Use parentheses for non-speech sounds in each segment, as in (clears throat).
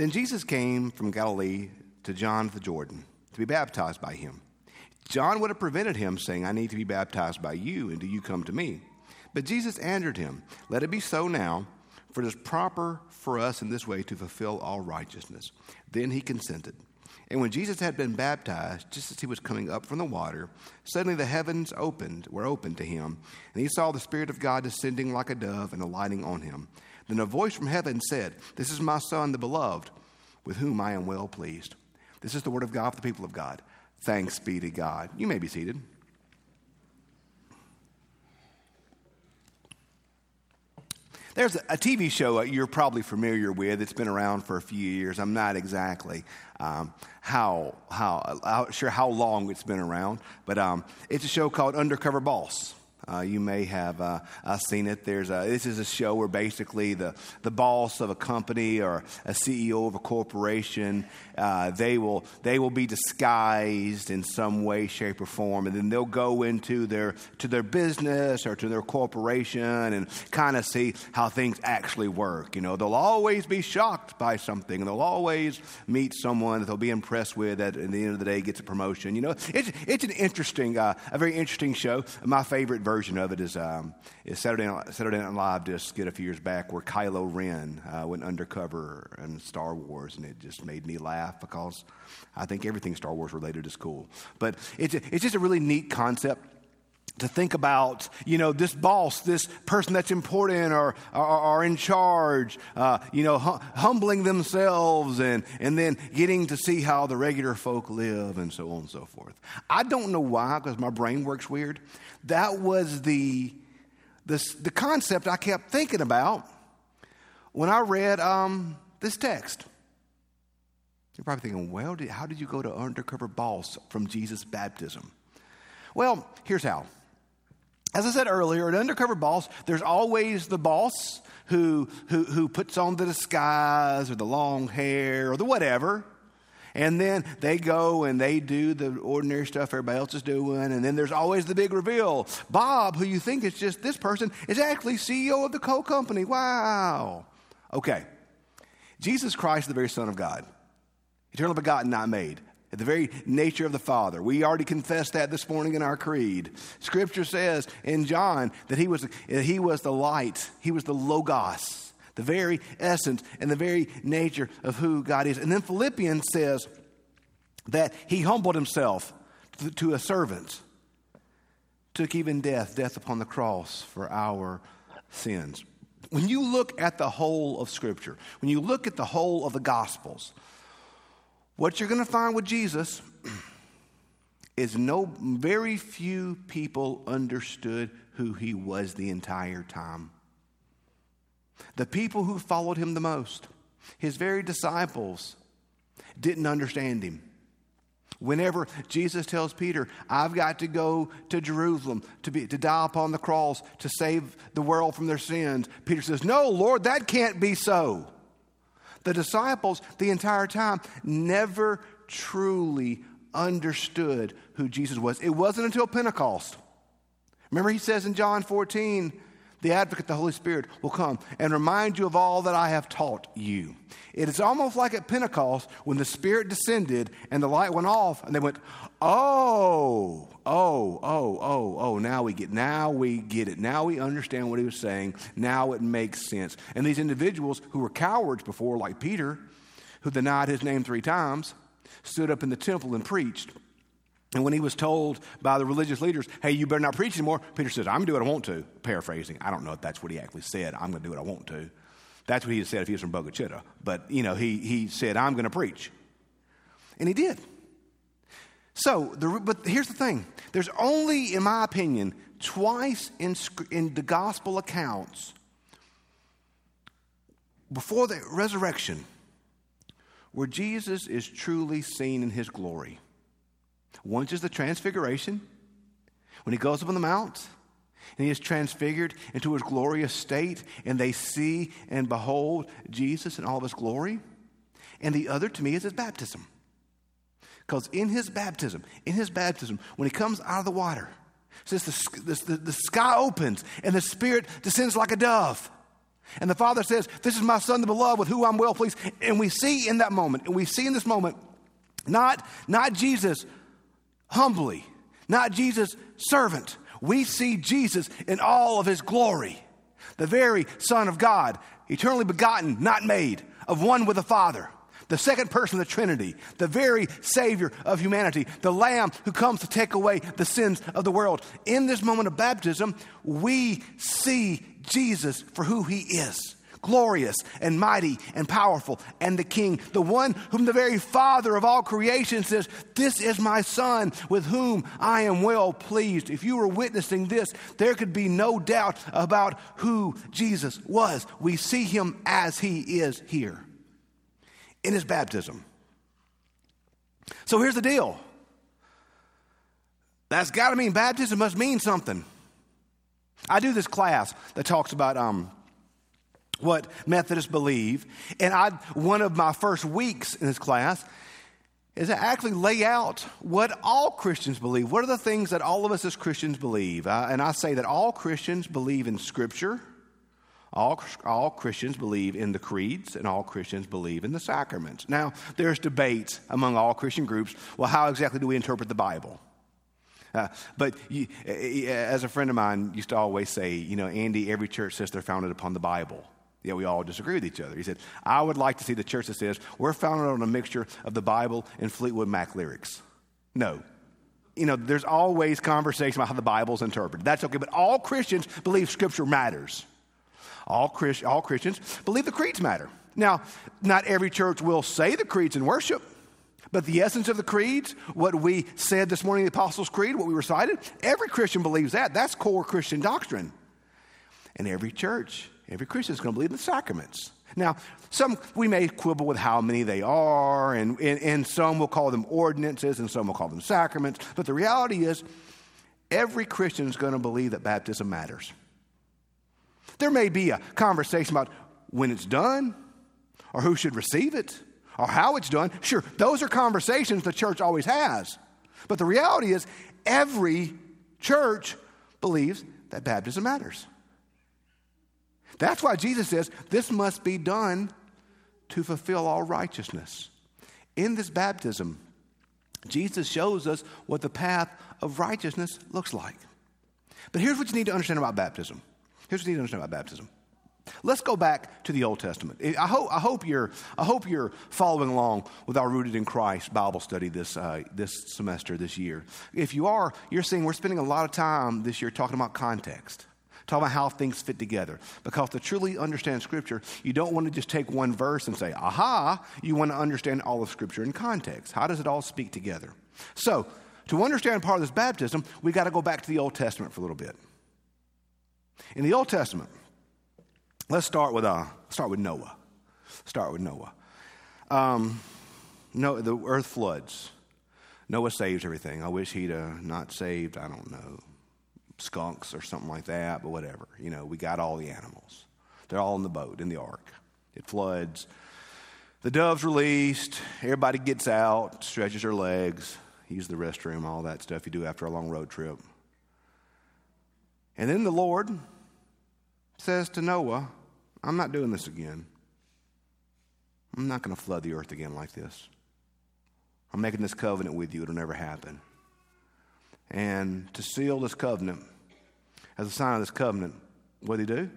Then Jesus came from Galilee to John the Jordan to be baptized by him. John would have prevented him, saying, I need to be baptized by you, and do you come to me? But Jesus answered him, Let it be so now, for it is proper for us in this way to fulfill all righteousness. Then he consented. And when Jesus had been baptized, just as he was coming up from the water, suddenly the heavens opened, were opened to him, and he saw the Spirit of God descending like a dove and alighting on him. Then a voice from heaven said, This is my Son, the beloved, with whom I am well pleased. This is the word of God for the people of God. Thanks be to God. You may be seated. There's a TV show you're probably familiar with. It's been around for a few years. I'm not exactly um, how, how, sure how long it's been around, but um, it's a show called Undercover Boss. Uh, you may have uh, uh, seen it. There's a, this is a show where basically the, the boss of a company or a CEO of a corporation, uh, they, will, they will be disguised in some way, shape, or form, and then they'll go into their, to their business or to their corporation and kind of see how things actually work. You know, they'll always be shocked by something, and they'll always meet someone that they'll be impressed with that at the end of the day gets a promotion. You know, it's, it's an interesting, uh, a very interesting show. My favorite version of it is, um, is Saturday, Night, Saturday Night Live did a a few years back where Kylo Ren uh, went undercover in Star Wars, and it just made me laugh because I think everything Star Wars related is cool. But it's, it's just a really neat concept to think about, you know, this boss, this person that's important or, are in charge, uh, you know, hum- humbling themselves and, and then getting to see how the regular folk live and so on and so forth. I don't know why, because my brain works weird. That was the, the, the concept I kept thinking about when I read um, this text. You're probably thinking, well, did, how did you go to undercover boss from Jesus' baptism? Well, here's how. As I said earlier, an undercover boss, there's always the boss who, who, who puts on the disguise or the long hair or the whatever. And then they go and they do the ordinary stuff everybody else is doing. And then there's always the big reveal. Bob, who you think is just this person, is actually CEO of the coal company. Wow. Okay. Jesus Christ, the very Son of God, eternal begotten, not made the very nature of the Father. We already confessed that this morning in our creed. Scripture says in John that he was, he was the light, he was the Logos, the very essence and the very nature of who God is. And then Philippians says that he humbled himself to, to a servant, took even death, death upon the cross for our sins. When you look at the whole of Scripture, when you look at the whole of the Gospels, what you're going to find with Jesus (clears throat) is no very few people understood who he was the entire time. The people who followed him the most, his very disciples, didn't understand him. Whenever Jesus tells Peter, I've got to go to Jerusalem to, be, to die upon the cross to save the world from their sins, Peter says, No, Lord, that can't be so. The disciples, the entire time, never truly understood who Jesus was. It wasn't until Pentecost. Remember, he says in John 14, the advocate, the Holy Spirit, will come and remind you of all that I have taught you. It is almost like at Pentecost when the Spirit descended and the light went off, and they went, Oh, oh, oh, oh, oh, now we get now we get it. Now we understand what he was saying. Now it makes sense. And these individuals who were cowards before, like Peter, who denied his name three times, stood up in the temple and preached. And when he was told by the religious leaders, hey, you better not preach anymore, Peter says, I'm going to do what I want to. Paraphrasing. I don't know if that's what he actually said. I'm going to do what I want to. That's what he said if he was from Boca Chica. But, you know, he, he said, I'm going to preach. And he did. So, the, but here's the thing there's only, in my opinion, twice in, in the gospel accounts before the resurrection where Jesus is truly seen in his glory. Once is the transfiguration, when he goes up on the mount and he is transfigured into his glorious state, and they see and behold Jesus in all of his glory. And the other to me is his baptism. Because in his baptism, in his baptism, when he comes out of the water, says the, the, the, the sky opens and the Spirit descends like a dove. And the Father says, This is my Son, the beloved, with whom I'm well pleased. And we see in that moment, and we see in this moment, not, not Jesus humbly, not Jesus servant. We see Jesus in all of his glory, the very Son of God, eternally begotten, not made, of one with the Father the second person of the Trinity, the very Savior of humanity, the Lamb who comes to take away the sins of the world. In this moment of baptism, we see Jesus for who he is glorious and mighty and powerful and the king, the one whom the very father of all creation says, This is my son with whom I am well pleased. If you were witnessing this, there could be no doubt about who Jesus was. We see him as he is here in his baptism. So here's the deal. That's got to mean baptism must mean something. I do this class that talks about um, what Methodists believe, and I one of my first weeks in this class is to actually lay out what all Christians believe. What are the things that all of us as Christians believe? Uh, and I say that all Christians believe in Scripture. All, all Christians believe in the creeds, and all Christians believe in the sacraments. Now, there's debate among all Christian groups well, how exactly do we interpret the Bible? Uh, but you, as a friend of mine used to always say, you know, Andy, every church says they're founded upon the Bible. Yeah, we all disagree with each other. He said, I would like to see the church that says we're founded on a mixture of the Bible and Fleetwood Mac lyrics. No. You know, there's always conversation about how the Bible's interpreted. That's okay, but all Christians believe Scripture matters. All, Christ, all Christians believe the creeds matter. Now, not every church will say the creeds in worship. But the essence of the creeds, what we said this morning the Apostles' Creed, what we recited, every Christian believes that. That's core Christian doctrine. And every church, every Christian is going to believe in the sacraments. Now, some we may quibble with how many they are, and, and, and some will call them ordinances, and some will call them sacraments. But the reality is, every Christian is going to believe that baptism matters. There may be a conversation about when it's done, or who should receive it, or how it's done. Sure, those are conversations the church always has. But the reality is, every church believes that baptism matters. That's why Jesus says this must be done to fulfill all righteousness. In this baptism, Jesus shows us what the path of righteousness looks like. But here's what you need to understand about baptism. Here's what you need to understand about baptism. Let's go back to the Old Testament. I hope, I hope, you're, I hope you're following along with our Rooted in Christ Bible study this, uh, this semester, this year. If you are, you're seeing we're spending a lot of time this year talking about context, talking about how things fit together. Because to truly understand Scripture, you don't want to just take one verse and say, aha, you want to understand all of Scripture in context. How does it all speak together? So, to understand part of this baptism, we got to go back to the Old Testament for a little bit. In the Old Testament, Let's start with, uh, start with Noah. Start with Noah. Um, no, the earth floods. Noah saves everything. I wish he'd uh, not saved, I don't know, skunks or something like that, but whatever. You know, we got all the animals. They're all in the boat, in the ark. It floods. The dove's released. Everybody gets out, stretches their legs, use the restroom, all that stuff you do after a long road trip. And then the Lord says to Noah, I'm not doing this again. I'm not going to flood the earth again like this. I'm making this covenant with you. It'll never happen. And to seal this covenant, as a sign of this covenant, what did he do?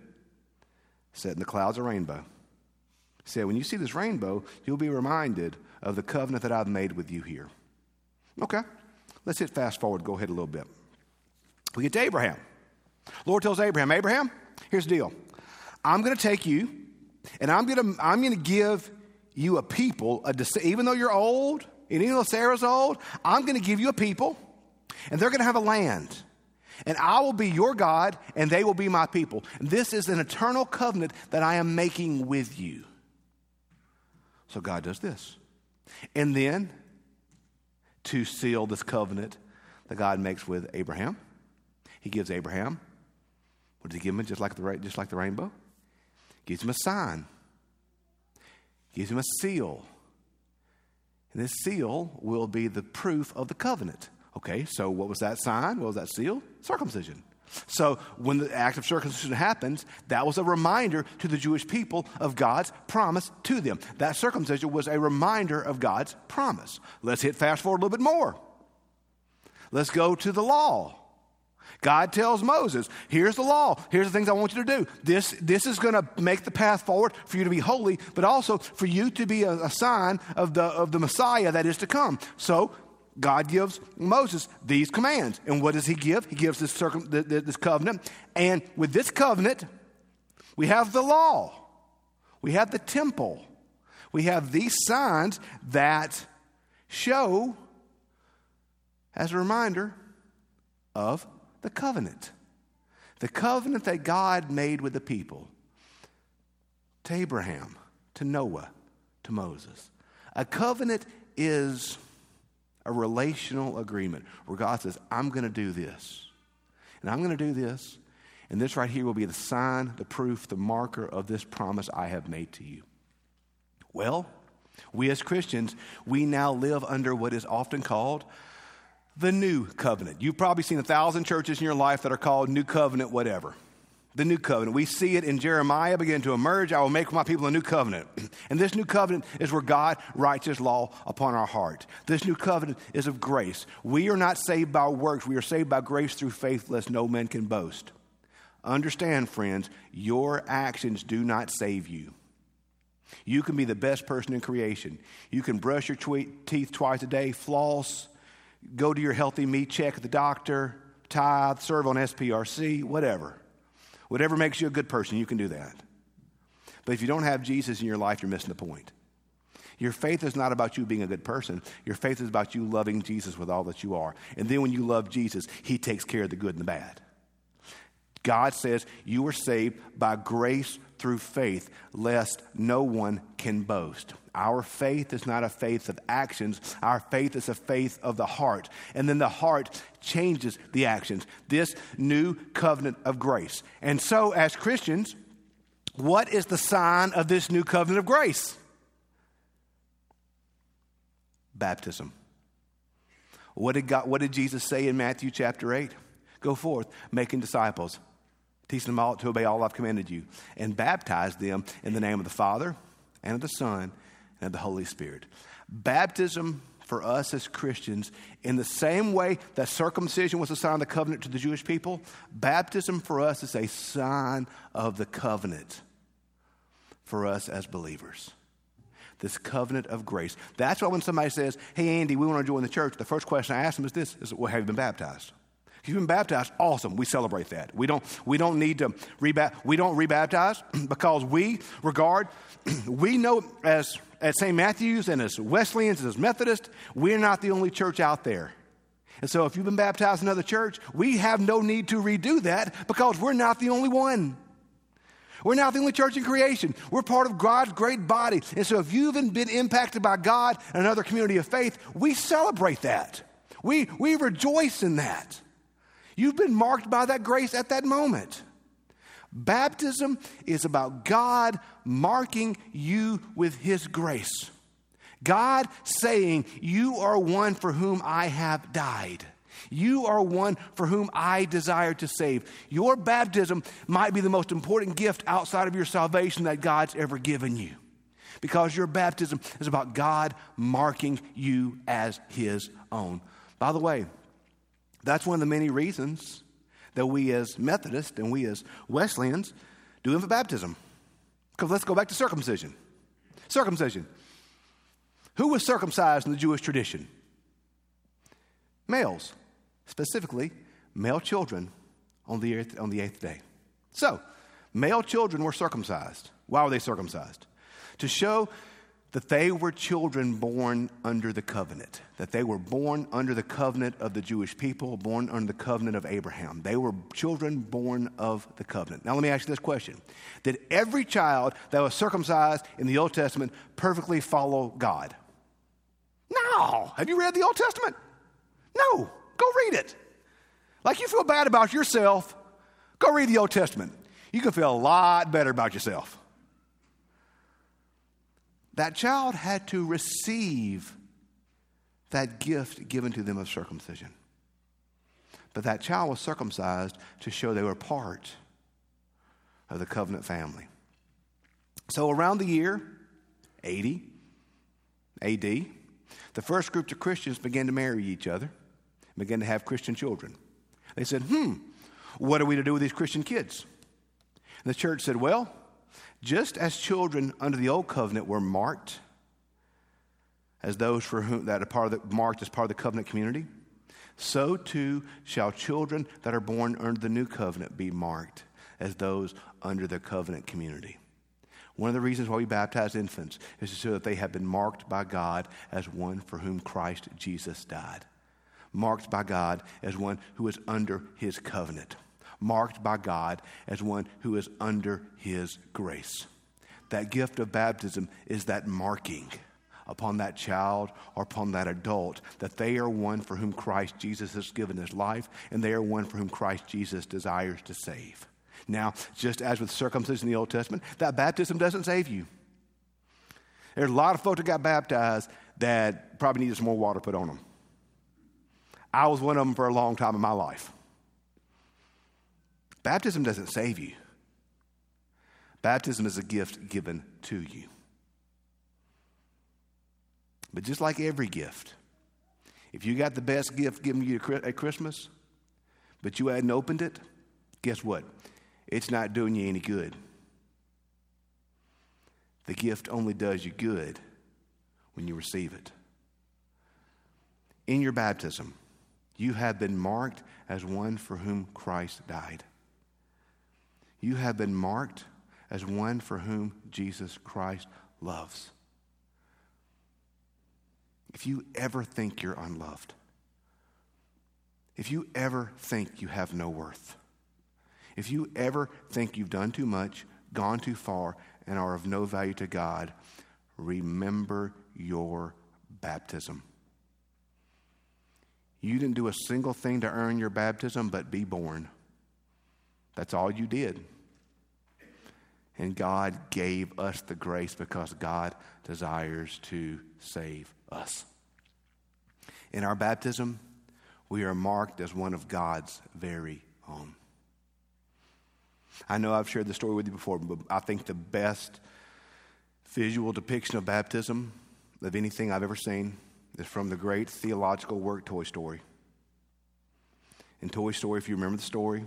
Set in the clouds a rainbow. He said, When you see this rainbow, you'll be reminded of the covenant that I've made with you here. Okay, let's hit fast forward, go ahead a little bit. We get to Abraham. Lord tells Abraham, Abraham, here's the deal. I'm going to take you and I'm going to, I'm going to give you a people, a, even though you're old, and even though Sarah's old, I'm going to give you a people and they're going to have a land. And I will be your God and they will be my people. This is an eternal covenant that I am making with you. So God does this. And then to seal this covenant that God makes with Abraham, he gives Abraham, what does he give him? Just like the, just like the rainbow? gives him a sign, gives him a seal. And this seal will be the proof of the covenant. Okay, so what was that sign? What was that seal? Circumcision. So when the act of circumcision happens, that was a reminder to the Jewish people of God's promise to them. That circumcision was a reminder of God's promise. Let's hit fast forward a little bit more. Let's go to the law. God tells Moses, here's the law. Here's the things I want you to do. This, this is going to make the path forward for you to be holy, but also for you to be a, a sign of the, of the Messiah that is to come. So God gives Moses these commands. And what does he give? He gives this, circum, this covenant. And with this covenant, we have the law, we have the temple, we have these signs that show, as a reminder, of the covenant. The covenant that God made with the people to Abraham, to Noah, to Moses. A covenant is a relational agreement where God says, I'm going to do this, and I'm going to do this, and this right here will be the sign, the proof, the marker of this promise I have made to you. Well, we as Christians, we now live under what is often called the new covenant. You've probably seen a thousand churches in your life that are called New Covenant, whatever the new covenant. We see it in Jeremiah begin to emerge. I will make my people a new covenant. (clears throat) And this new covenant is where God writes his law upon our heart. This new covenant is of grace. We are not saved by works, we are saved by grace through faith, lest no man can boast. Understand, friends, your actions do not save you. You can be the best person in creation. You can brush your teeth twice a day, floss, go to your healthy meat check at the doctor, tithe, serve on SPRC, whatever. Whatever makes you a good person, you can do that. But if you don't have Jesus in your life, you're missing the point. Your faith is not about you being a good person. Your faith is about you loving Jesus with all that you are. And then when you love Jesus, He takes care of the good and the bad. God says you are saved by grace through faith, lest no one can boast. Our faith is not a faith of actions, our faith is a faith of the heart. And then the heart changes the actions. This new covenant of grace. And so, as Christians, what is the sign of this new covenant of grace? Baptism. What did, God, what did Jesus say in Matthew chapter 8? Go forth, making disciples teaching them all to obey all I've commanded you, and baptize them in the name of the Father and of the Son and the Holy Spirit. Baptism for us as Christians, in the same way that circumcision was a sign of the covenant to the Jewish people, baptism for us is a sign of the covenant for us as believers. This covenant of grace. That's why when somebody says, Hey, Andy, we want to join the church, the first question I ask them is this is, Well, have you been baptized? You've been baptized, awesome. We celebrate that. We don't, we don't need to rebaptize. We don't rebaptize (clears throat) because we regard, (clears throat) we know as, as St. Matthew's and as Wesleyans and as Methodists, we're not the only church out there. And so if you've been baptized in another church, we have no need to redo that because we're not the only one. We're not the only church in creation. We're part of God's great body. And so if you've been impacted by God and another community of faith, we celebrate that. We, we rejoice in that. You've been marked by that grace at that moment. Baptism is about God marking you with His grace. God saying, You are one for whom I have died. You are one for whom I desire to save. Your baptism might be the most important gift outside of your salvation that God's ever given you. Because your baptism is about God marking you as His own. By the way, that's one of the many reasons that we as Methodists and we as Wesleyans do infant baptism. Because let's go back to circumcision. Circumcision. Who was circumcised in the Jewish tradition? Males, specifically male children on the on the eighth day. So, male children were circumcised. Why were they circumcised? To show that they were children born under the covenant, that they were born under the covenant of the Jewish people, born under the covenant of Abraham. They were children born of the covenant. Now, let me ask you this question Did every child that was circumcised in the Old Testament perfectly follow God? No. Have you read the Old Testament? No. Go read it. Like you feel bad about yourself, go read the Old Testament. You can feel a lot better about yourself that child had to receive that gift given to them of circumcision. But that child was circumcised to show they were part of the covenant family. So around the year 80 AD, the first group of Christians began to marry each other, began to have Christian children. They said, hmm, what are we to do with these Christian kids? And the church said, well, just as children under the old covenant were marked as those for whom that are part of the, marked as part of the covenant community, so too shall children that are born under the new covenant be marked as those under the covenant community. One of the reasons why we baptize infants is to show that they have been marked by God as one for whom Christ Jesus died. Marked by God as one who is under his covenant. Marked by God as one who is under his grace. That gift of baptism is that marking upon that child or upon that adult that they are one for whom Christ Jesus has given his life and they are one for whom Christ Jesus desires to save. Now, just as with circumcision in the Old Testament, that baptism doesn't save you. There's a lot of folks that got baptized that probably needed some more water put on them. I was one of them for a long time in my life. Baptism doesn't save you. Baptism is a gift given to you. But just like every gift, if you got the best gift given you at Christmas, but you hadn't opened it, guess what? It's not doing you any good. The gift only does you good when you receive it. In your baptism, you have been marked as one for whom Christ died. You have been marked as one for whom Jesus Christ loves. If you ever think you're unloved, if you ever think you have no worth, if you ever think you've done too much, gone too far, and are of no value to God, remember your baptism. You didn't do a single thing to earn your baptism but be born. That's all you did. And God gave us the grace because God desires to save us. In our baptism, we are marked as one of God's very own. I know I've shared the story with you before, but I think the best visual depiction of baptism of anything I've ever seen is from the great theological work Toy Story. In Toy Story, if you remember the story,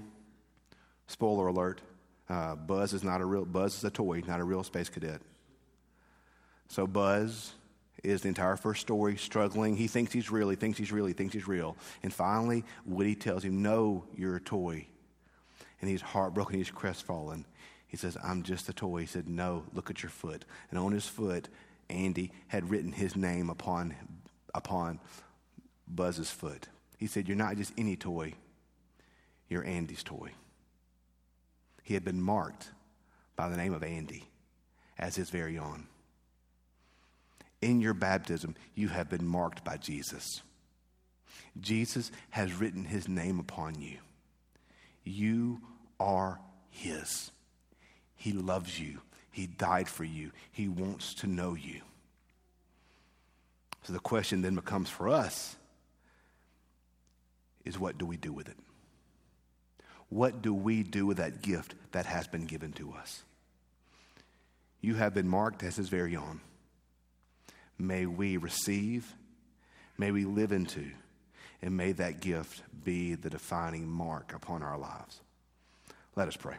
spoiler alert, uh, Buzz is not a real Buzz is a toy, not a real space cadet. So Buzz is the entire first story struggling. He thinks he's real, he thinks he's real, he thinks he's real. And finally, Woody tells him, No, you're a toy. And he's heartbroken, he's crestfallen. He says, I'm just a toy. He said, No, look at your foot. And on his foot, Andy had written his name upon, upon Buzz's foot. He said, You're not just any toy, you're Andy's toy. He had been marked by the name of Andy as his very own in your baptism, you have been marked by Jesus. Jesus has written his name upon you. You are his. He loves you. He died for you. He wants to know you. So the question then becomes for us is what do we do with it? What do we do with that gift that has been given to us? You have been marked as his very own may we receive, may we live into, and may that gift be the defining mark upon our lives. Let us pray.